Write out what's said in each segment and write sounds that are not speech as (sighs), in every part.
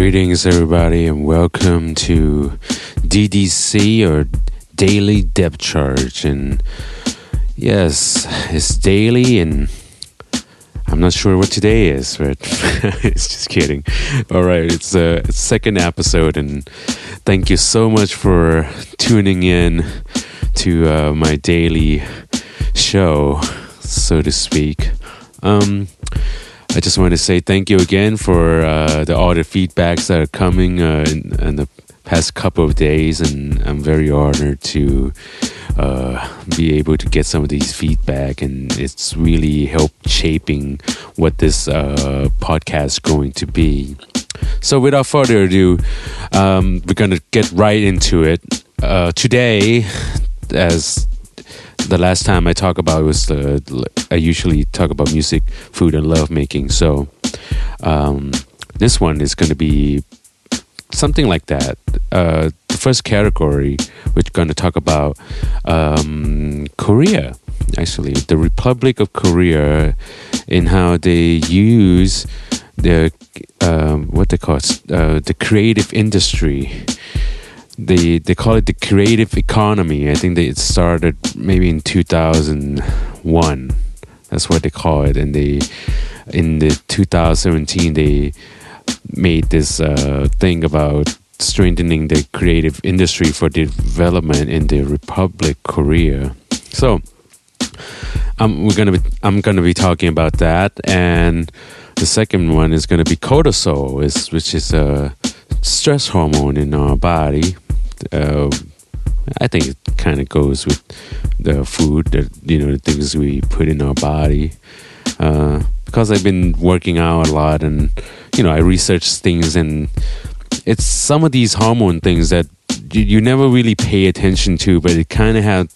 Greetings, everybody, and welcome to DDC or Daily Depth Charge. And yes, it's daily, and I'm not sure what today is, but (laughs) it's just kidding. All right, it's a second episode, and thank you so much for tuning in to uh, my daily show, so to speak. Um, I just want to say thank you again for uh, the all the feedbacks that are coming uh, in, in, the past couple of days, and I'm very honored to uh, be able to get some of these feedback, and it's really helped shaping what this uh, podcast is going to be. So, without further ado, um, we're gonna get right into it. Uh, today, as the last time I talk about was the I usually talk about music, food, and love making. So um, this one is going to be something like that. Uh, the first category we're going to talk about um, Korea. Actually, the Republic of Korea, in how they use the um, what they call it, uh, the creative industry they they call it the creative economy. I think they started maybe in 2001. That's what they call it. And they in the 2017 they made this uh, thing about strengthening the creative industry for development in the Republic Korea. So um, we're gonna be, I'm gonna be talking about that, and the second one is gonna be cortisol, is which is a stress hormone in our body uh, I think it kind of goes with the food that you know the things we put in our body. Uh, because I've been working out a lot, and you know I research things, and it's some of these hormone things that you, you never really pay attention to, but it kind of had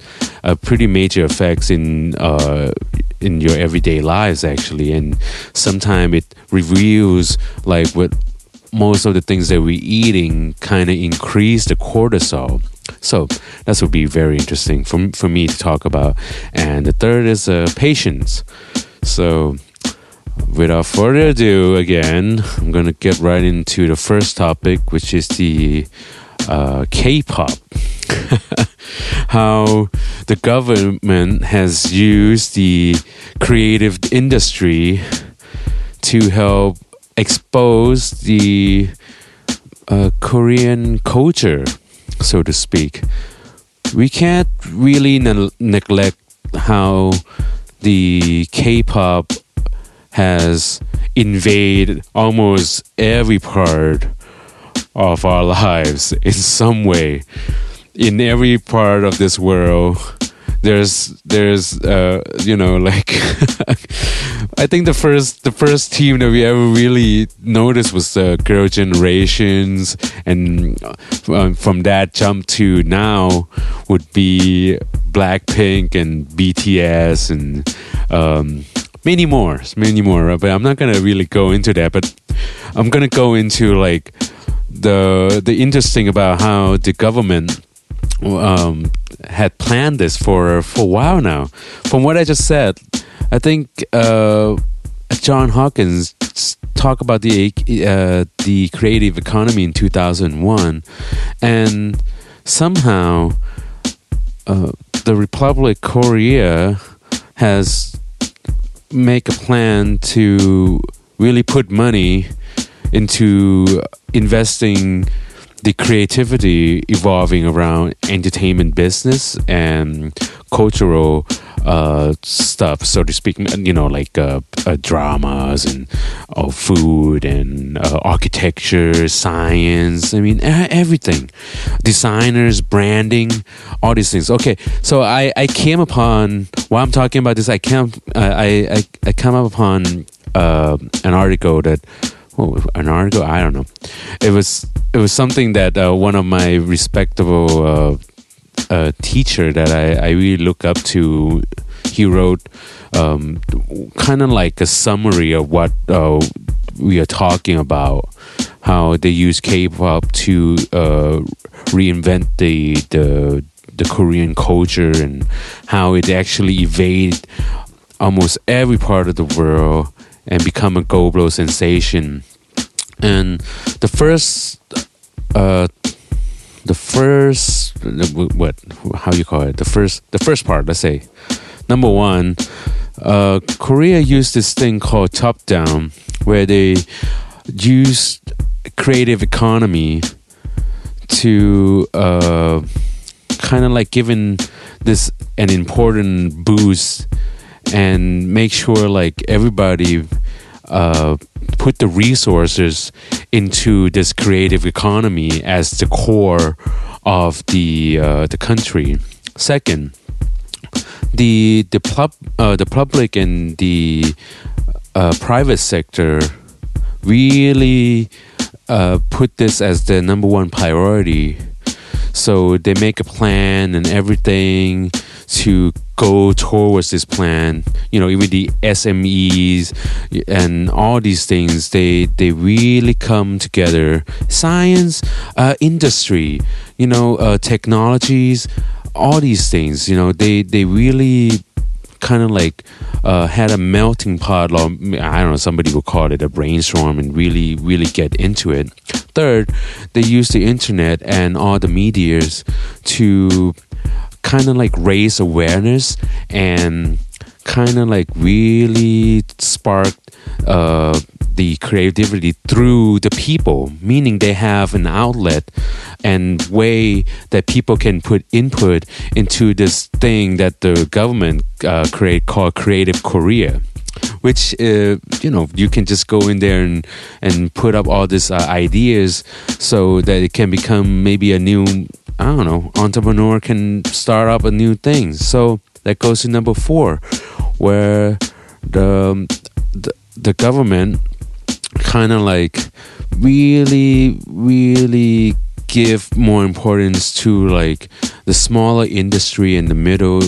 a pretty major effects in uh, in your everyday lives actually, and sometimes it reveals like what most of the things that we're eating kind of increase the cortisol. So that would be very interesting for, for me to talk about. And the third is uh, patience. So without further ado, again, I'm going to get right into the first topic, which is the uh, K pop. (laughs) How the government has used the creative industry to help expose the uh, Korean culture, so to speak. We can't really ne- neglect how the K-pop has invaded almost every part of our lives in some way. In every part of this world, there's there's uh, you know like (laughs) I think the first the first team that we ever really noticed was the Girl Generations, and um, from that jump to now would be Blackpink and BTS and um, many more, many more. But I'm not gonna really go into that. But I'm gonna go into like the the interesting about how the government um, had planned this for for a while now. From what I just said, I think uh, John Howkins talked about the uh, the creative economy in 2001, and somehow uh, the Republic Korea has make a plan to really put money into investing the creativity evolving around entertainment business and cultural uh, stuff, so to speak. You know, like uh, uh, dramas and uh, food and uh, architecture, science. I mean, everything. Designers, branding, all these things. Okay, so I, I came upon while I'm talking about this. I came I I I come upon uh, an article that an article. I don't know. It was it was something that uh, one of my respectable uh, uh, teacher that I, I really look up to. He wrote um, kind of like a summary of what uh, we are talking about. How they use K-pop to uh, reinvent the the the Korean culture and how it actually evaded almost every part of the world and become a global sensation. and the first uh the first what how you call it the first the first part let's say number one uh korea used this thing called top down where they used creative economy to uh kind of like giving this an important boost and make sure like everybody uh, put the resources into this creative economy as the core of the uh, the country. Second, the the pub, uh, the public and the uh, private sector really uh, put this as the number one priority. So they make a plan and everything to go towards this plan. You know, even the SMEs and all these things, they they really come together. Science, uh, industry, you know, uh, technologies, all these things. You know, they they really kind of like uh, had a melting pot, or I don't know, somebody would call it a brainstorm, and really, really get into it. Third, they use the internet and all the medias to kind of like raise awareness and kind of like really spark uh, the creativity through the people, meaning they have an outlet and way that people can put input into this thing that the government uh, create called Creative Korea. Which uh, you know you can just go in there and and put up all these uh, ideas so that it can become maybe a new I don't know entrepreneur can start up a new thing. So that goes to number four, where the the, the government kind of like really really give more importance to like the smaller industry and the middle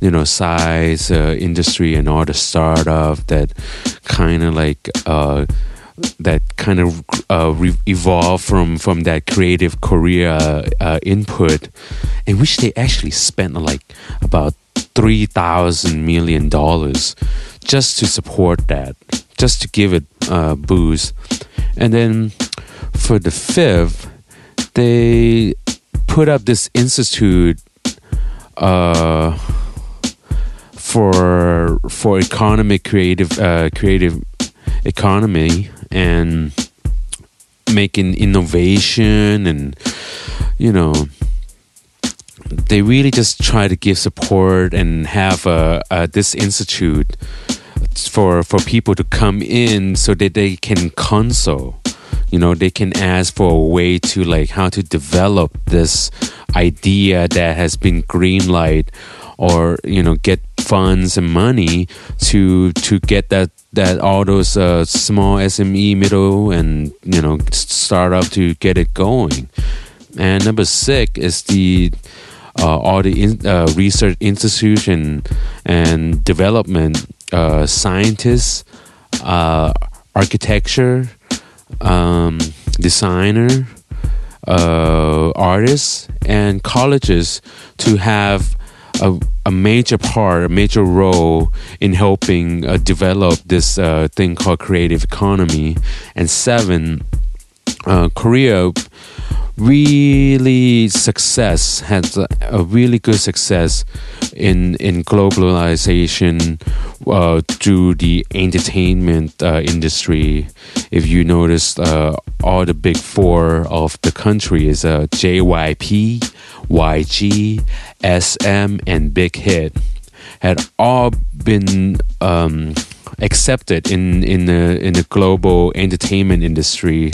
you know size uh, industry and all the startup that kind of like uh, that kind of uh, re- evolved from from that creative Korea uh, input, in which they actually spent like about three thousand million dollars just to support that, just to give it a boost, and then for the fifth, they put up this institute uh, for for economic creative uh, creative economy and making innovation and you know they really just try to give support and have a, a, this institute for for people to come in so that they can console. You know they can ask for a way to like how to develop this idea that has been greenlight or you know get funds and money to to get that that all those uh, small SME middle and you know startup to get it going. And number six is the uh, all the in, uh, research institution and development uh, scientists uh, architecture um, designer, uh, artists, and colleges to have a, a, major part, a major role in helping uh, develop this uh, thing called creative economy. And seven, uh, Korea really success has a, really good success in in globalization uh, through the entertainment uh, industry. If you notice, uh, all the big four of the country is uh, JYP, YG, SM, and Big Hit had all been. Um, accepted in in the in the global entertainment industry,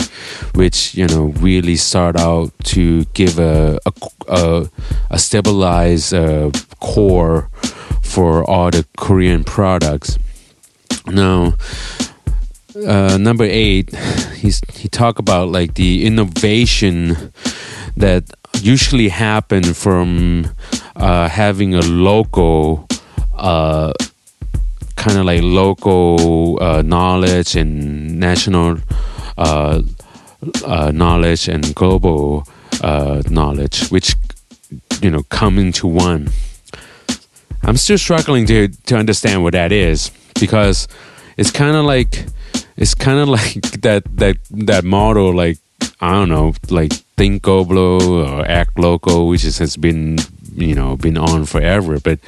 which you know really start out to give a a, a, a stabilized uh, core for all the Korean products. Now, uh, number eight, he's he talked about like the innovation that usually happen from uh, having a local uh, kind of like local uh, knowledge and national uh, uh, knowledge and global uh, knowledge, which you know come into one. I'm still struggling to to understand what that is because it's kind of like it's kind of (laughs) like that that that model like I don't know like think global or act local which has been you know been on forever but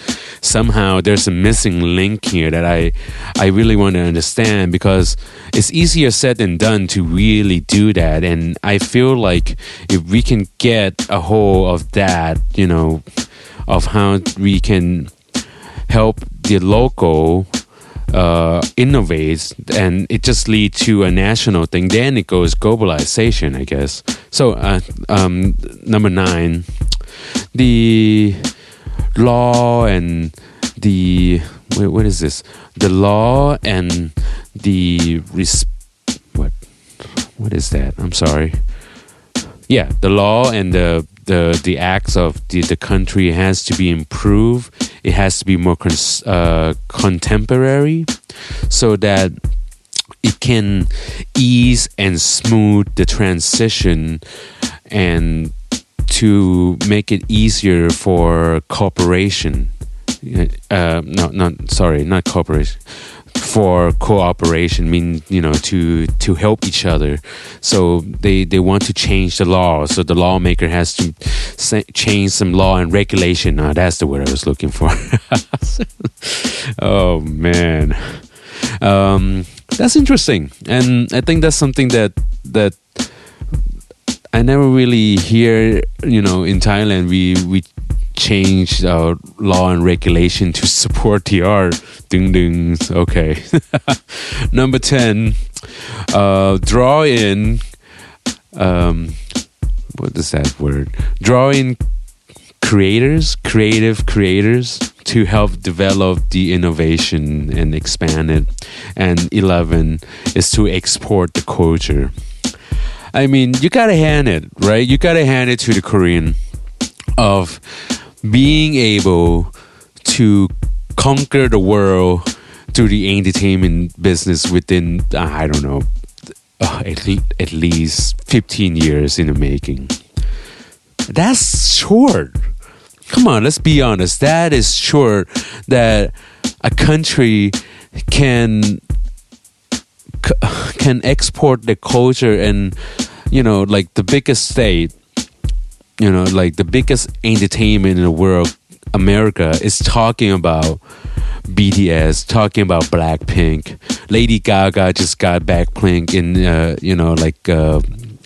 somehow there's a missing link here that i i really want to understand because it's easier said than done to really do that and i feel like if we can get a hold of that you know of how we can help the local uh, innovates and it just leads to a national thing. Then it goes globalization, I guess. So, uh, um, number nine, the law and the what is this? The law and the res- what? What is that? I'm sorry. Yeah, the law and the the the acts of the, the country has to be improved. It has to be more cons- uh, contemporary, so that it can ease and smooth the transition and to make it easier for cooperation. Uh, no, not sorry, not cooperation. For cooperation, mean you know to to help each other. So they they want to change the law. So the lawmaker has to change some law and regulation. Now that's the word I was looking for. (laughs) oh man, um, that's interesting, and I think that's something that that I never really hear, you know, in Thailand we we changed our law and regulation to support the art. Ding ding. Okay. (laughs) Number ten, uh, draw in. Um, what is that word? Draw in creators, creative creators to help develop the innovation and expand it. And eleven is to export the culture. I mean, you gotta hand it, right? You gotta hand it to the Korean of being able to conquer the world through the entertainment business within, uh, I don't know, uh, at, le- at least 15 years in the making. That's short. Come on, let's be honest. That is short that a country can can export the culture and you know like the biggest state you know like the biggest entertainment in the world america is talking about bts talking about blackpink. Lady gaga just got blackpink in uh, you know like uh,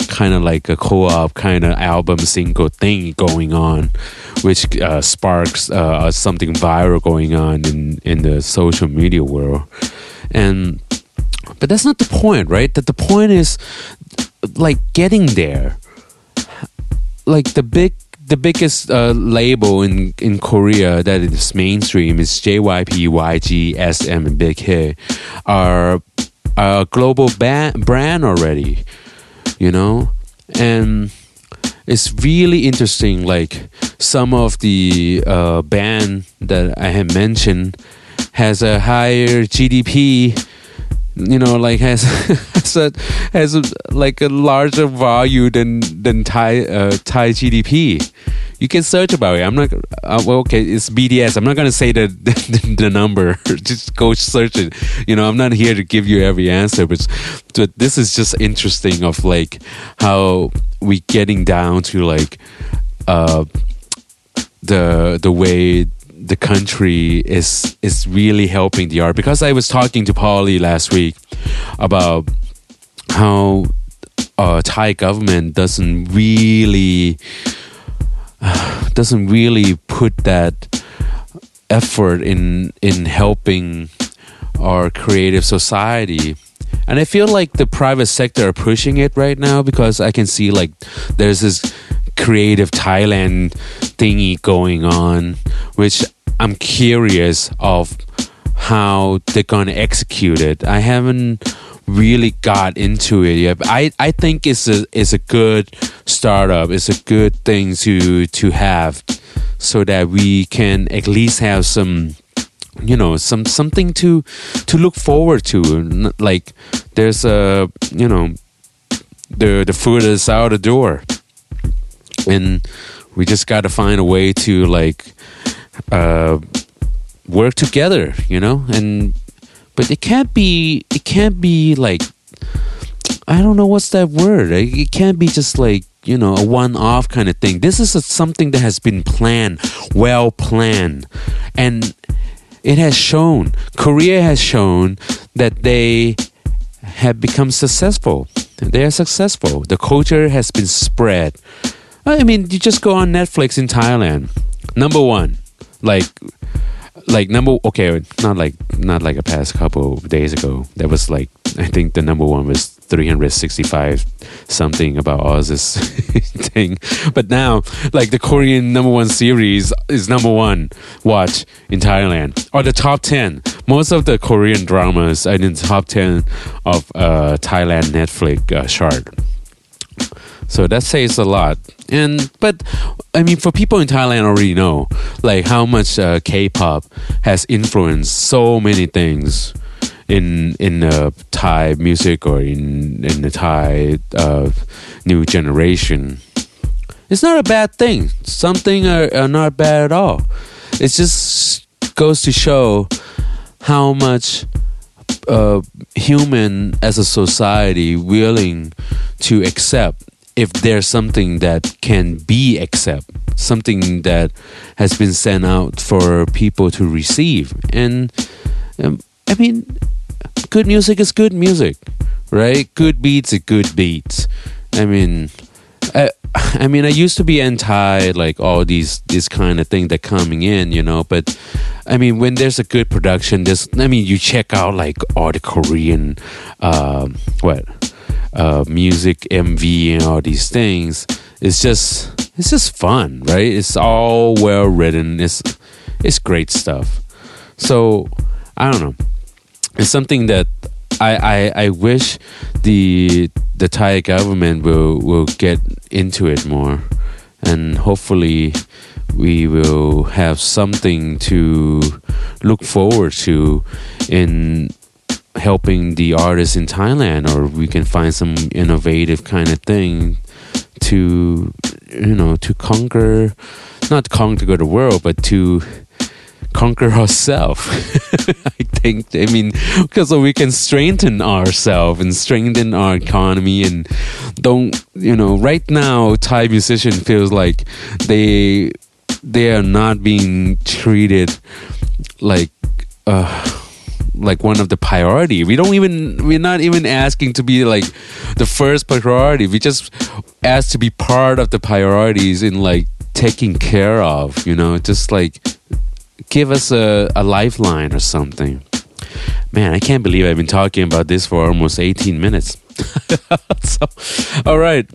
kind of like a co-op kind of album single thing going on which uh, sparks uh, something viral going on in in the social media world. And but that's not the point, right? That the point is like getting there. Like the big the biggest uh, label in, in Korea that is mainstream is JYP, YG, SM, and Big Hit are, a global band, brand already, you know? And it's really interesting, like some of the uh, band that I have mentioned has a higher GDP you know like has (laughs) has a, has a, like a larger value than than Thai uh, Thai GDP. You can search about it. I'm not uh, well. Okay, it's BTS. I'm not gonna say the (laughs) the, the number. (laughs) just go search it. You know, I'm not here to give you every answer, but but this is just interesting of like how we getting down to like uh the the way the country is is really helping the art. Because I was talking to Polly last week about how uh, Thai government doesn't really uh, (sighs) doesn't really put that effort in in helping our creative society. And I feel like the private sector are pushing it right now because I can see like there's this creative Thailand thingy going on, which I'm curious of how they're gonna execute it. I haven't really got into it yet. But I, I think it's a it's a good startup. It's a good thing to to have so that we can at least have some you know some something to to look forward to like there's a you know the the food is out the door and we just got to find a way to like uh, work together, you know, and but it can't be it can't be like I don't know what's that word. It can't be just like you know a one-off kind of thing. This is a, something that has been planned, well planned, and it has shown. Korea has shown that they have become successful. They are successful. The culture has been spread. I mean, you just go on Netflix in Thailand. Number one, like like number okay not like not like a past couple days ago. That was like i think the number one was 365 something about Oz's (laughs) thing. But now like the korean number one series is number one watch in thailand. Or the top 10 most of the korean dramas are in the top 10 of uh, thailand netflix uh, chart so that says a lot. And but I mean, for people in Thailand already know like how much uh, K-pop has influenced so many things in in uh, Thai music or in in the Thai uh, new generation. It's not a bad thing. Something are, are not bad at all. It just goes to show how much uh, human as a society willing to accept if there's something that can be accept something that has been sent out for people to receive. And um, i mean good music is good music right? Good beats are good beats. I mean I, I mean, I used to be anti like all these this kind of thing that coming in, you know. But I mean, when there's a good production, this I mean, you check out like all the Korean, um, what uh, music, MV, and all these things. It's just it's just fun, right? It's all well written. It's it's great stuff. So I don't know. It's something that I, I, I wish the the Thai government will will get into it more, and hopefully we will have something to look forward to in helping the artists in Thailand, or we can find some innovative kind of thing to, you know, to conquer, not conquer the world, but to conquer ourselves. (laughs) I think, I mean, because we can strengthen ourselves and strengthen our economy and don't, you know, right now, Thai musician feels like they, they are not being treated like, uh, like one of the priority. We don't even we're not even asking to be like the first priority. We just ask to be part of the priorities in like taking care of, you know, just like give us a, a lifeline or something. Man, I can't believe I've been talking about this for almost 18 minutes. (laughs) so, all right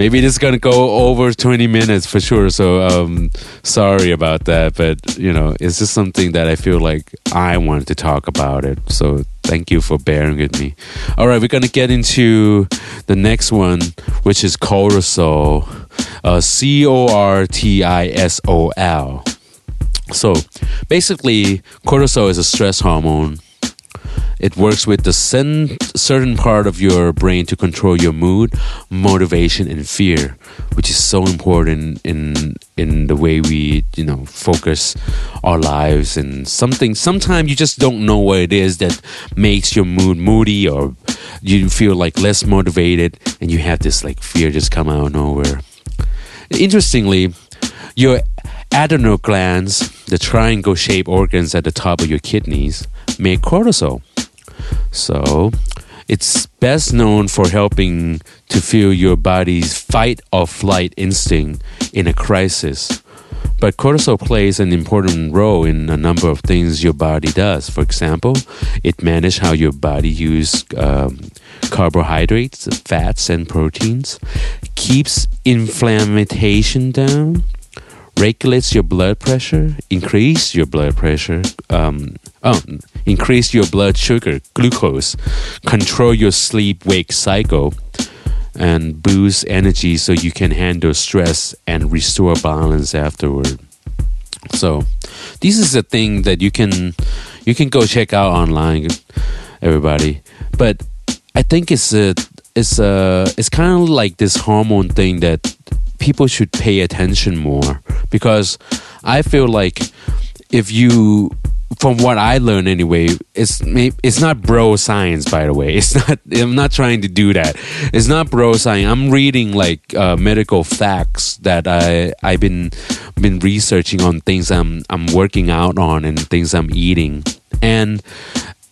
maybe this is gonna go over 20 minutes for sure so um sorry about that but you know it's just something that i feel like i wanted to talk about it so thank you for bearing with me. All right we're gonna get into the next one which is cortisol uh, c-o-r-t-i-s-o-l so basically cortisol is a stress hormone it works with the certain part of your brain to control your mood, motivation, and fear, which is so important in in the way we you know focus our lives. And something sometimes you just don't know what it is that makes your mood moody, or you feel like less motivated, and you have this like fear just come out of nowhere. Interestingly, your adrenal glands, the triangle shaped organs at the top of your kidneys, make cortisol. So, it's best known for helping to feel your body's fight or flight instinct in a crisis. But cortisol plays an important role in a number of things your body does. For example, it manages how your body uses um, carbohydrates, fats, and proteins, keeps inflammation down, regulates your blood pressure, increase your blood pressure, um, oh, increase your blood sugar, glucose, control your sleep wake cycle, and boost energy so you can handle stress and restore balance afterward. So, this is a thing that you can you can go check out online, everybody. But I think it's a it's a it's kind of like this hormone thing that people should pay attention more because I feel like if you from what I learned anyway, it's it's not bro science. By the way, (laughs) it's not. I'm not trying to do that. It's not bro science. I'm reading like uh, medical facts that I I've been been researching on things I'm I'm working out on and things I'm eating and.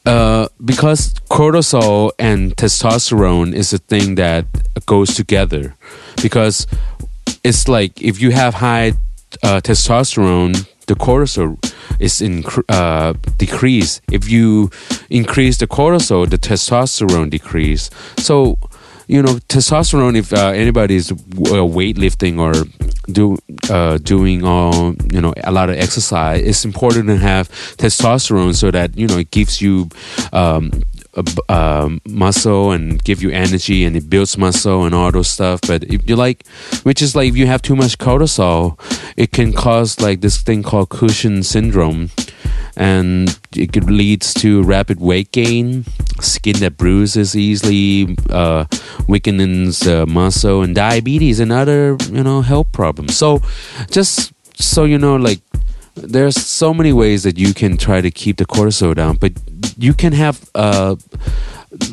Uh, because cortisol and testosterone is a thing that goes together because it's like if you have high uh, testosterone the cortisol is in uh, decrease. If you increase the cortisol, the testosterone decrease. So, you know, testosterone. If uh, anybody is uh, weightlifting or do uh, doing all you know a lot of exercise, it's important to have testosterone so that you know it gives you um, uh, muscle and give you energy and it builds muscle and all those stuff. But if you like, which is like if you have too much cortisol, it can cause like this thing called Cushing syndrome, and it could leads to rapid weight gain, skin that bruises easily, uh, uh, muscle, and diabetes and other you know health problems. So, just so you know, like there's so many ways that you can try to keep the cortisol down, but you can have uh,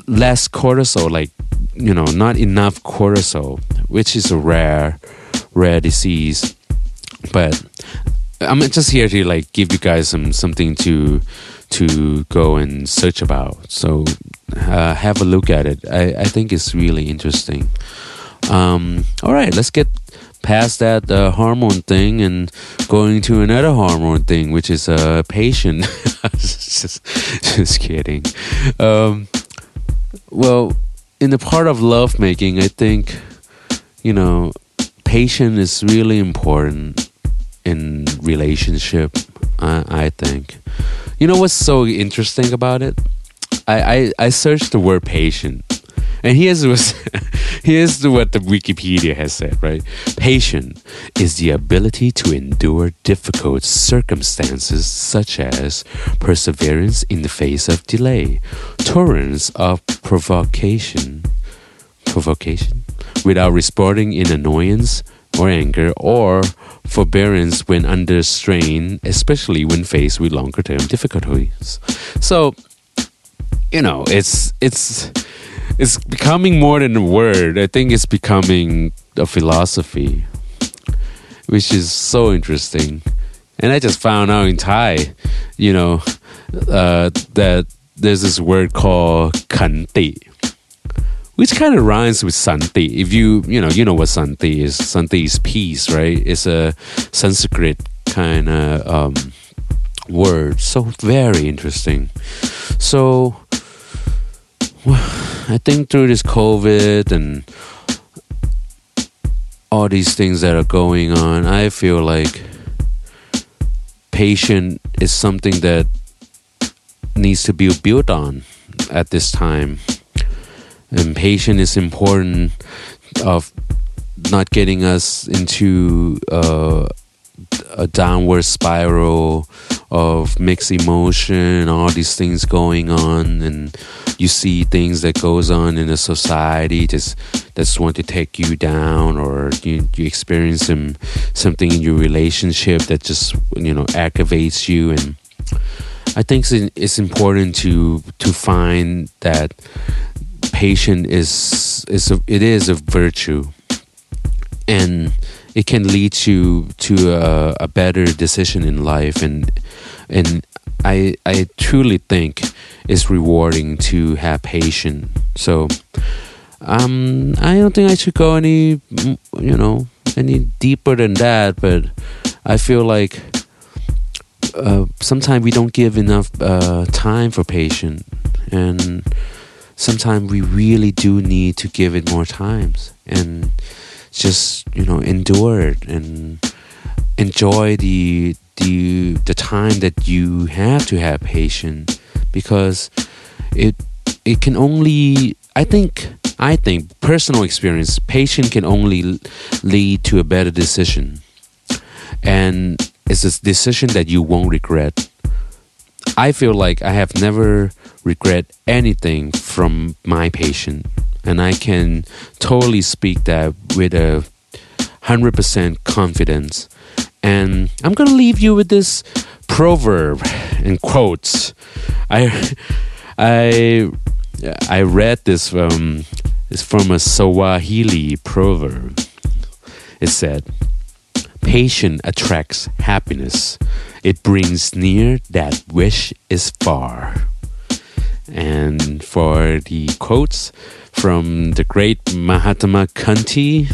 less cortisol, like you know, not enough cortisol, which is a rare, rare disease. But I'm just here to like give you guys some something to to go and search about. So uh, have a look at it. I, I think it's really interesting. Um, all right, let's get past that uh, hormone thing and going to another hormone thing, which is a uh, patient. (laughs) just, just kidding. Um, well, in the part of lovemaking, I think, you know, patient is really important in relationship. I, I think. You know what's so interesting about it? I, I, I searched the word patient and here's what, (laughs) here's what the Wikipedia has said, right? Patient is the ability to endure difficult circumstances such as perseverance in the face of delay, tolerance of provocation, provocation without responding in annoyance or anger or forbearance when under strain, especially when faced with longer term difficulties. So, you know, it's it's it's becoming more than a word. I think it's becoming a philosophy, which is so interesting. And I just found out in Thai, you know, uh, that there's this word called kanti, which kind of rhymes with santi. If you, you know, you know what santi is. Santi is peace, right? It's a Sanskrit kind of um, word. So very interesting. So (sighs) I think through this COVID and all these things that are going on, I feel like patience is something that needs to be built on at this time. And patient is important of not getting us into uh, a downward spiral of mixed emotion, and all these things going on, and you see things that goes on in a society just that's want to take you down, or you, you experience some something in your relationship that just you know activates you, and I think it's important to to find that patient is is a, it is a virtue, and it can lead you to a, a better decision in life. And and I I truly think it's rewarding to have patience. So um, I don't think I should go any you know any deeper than that, but I feel like uh, sometimes we don't give enough uh, time for patience, and sometimes we really do need to give it more times and just you know endure it and enjoy the the the time that you have to have patience because it it can only I think I think personal experience patience can only lead to a better decision. And it's a decision that you won't regret. I feel like I have never regret anything from my patient. And I can totally speak that with a 100% confidence and I'm going to leave you with this proverb and quotes. I I I read this um it's from a Swahili proverb. It said, "Patience attracts happiness. It brings near that wish is far." And for the quotes from the great Mahatma Gandhi,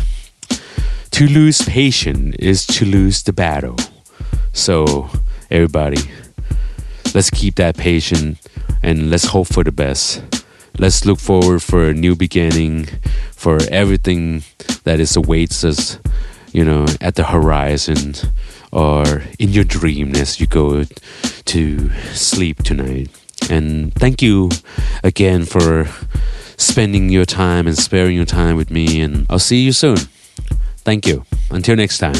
to lose patience is to lose the battle. So, everybody, let's keep that patient and let's hope for the best. Let's look forward for a new beginning, for everything that is awaits us, you know, at the horizon or in your dream as you go to sleep tonight. And thank you again for spending your time and sparing your time with me. And I'll see you soon. Thank you. Until next time.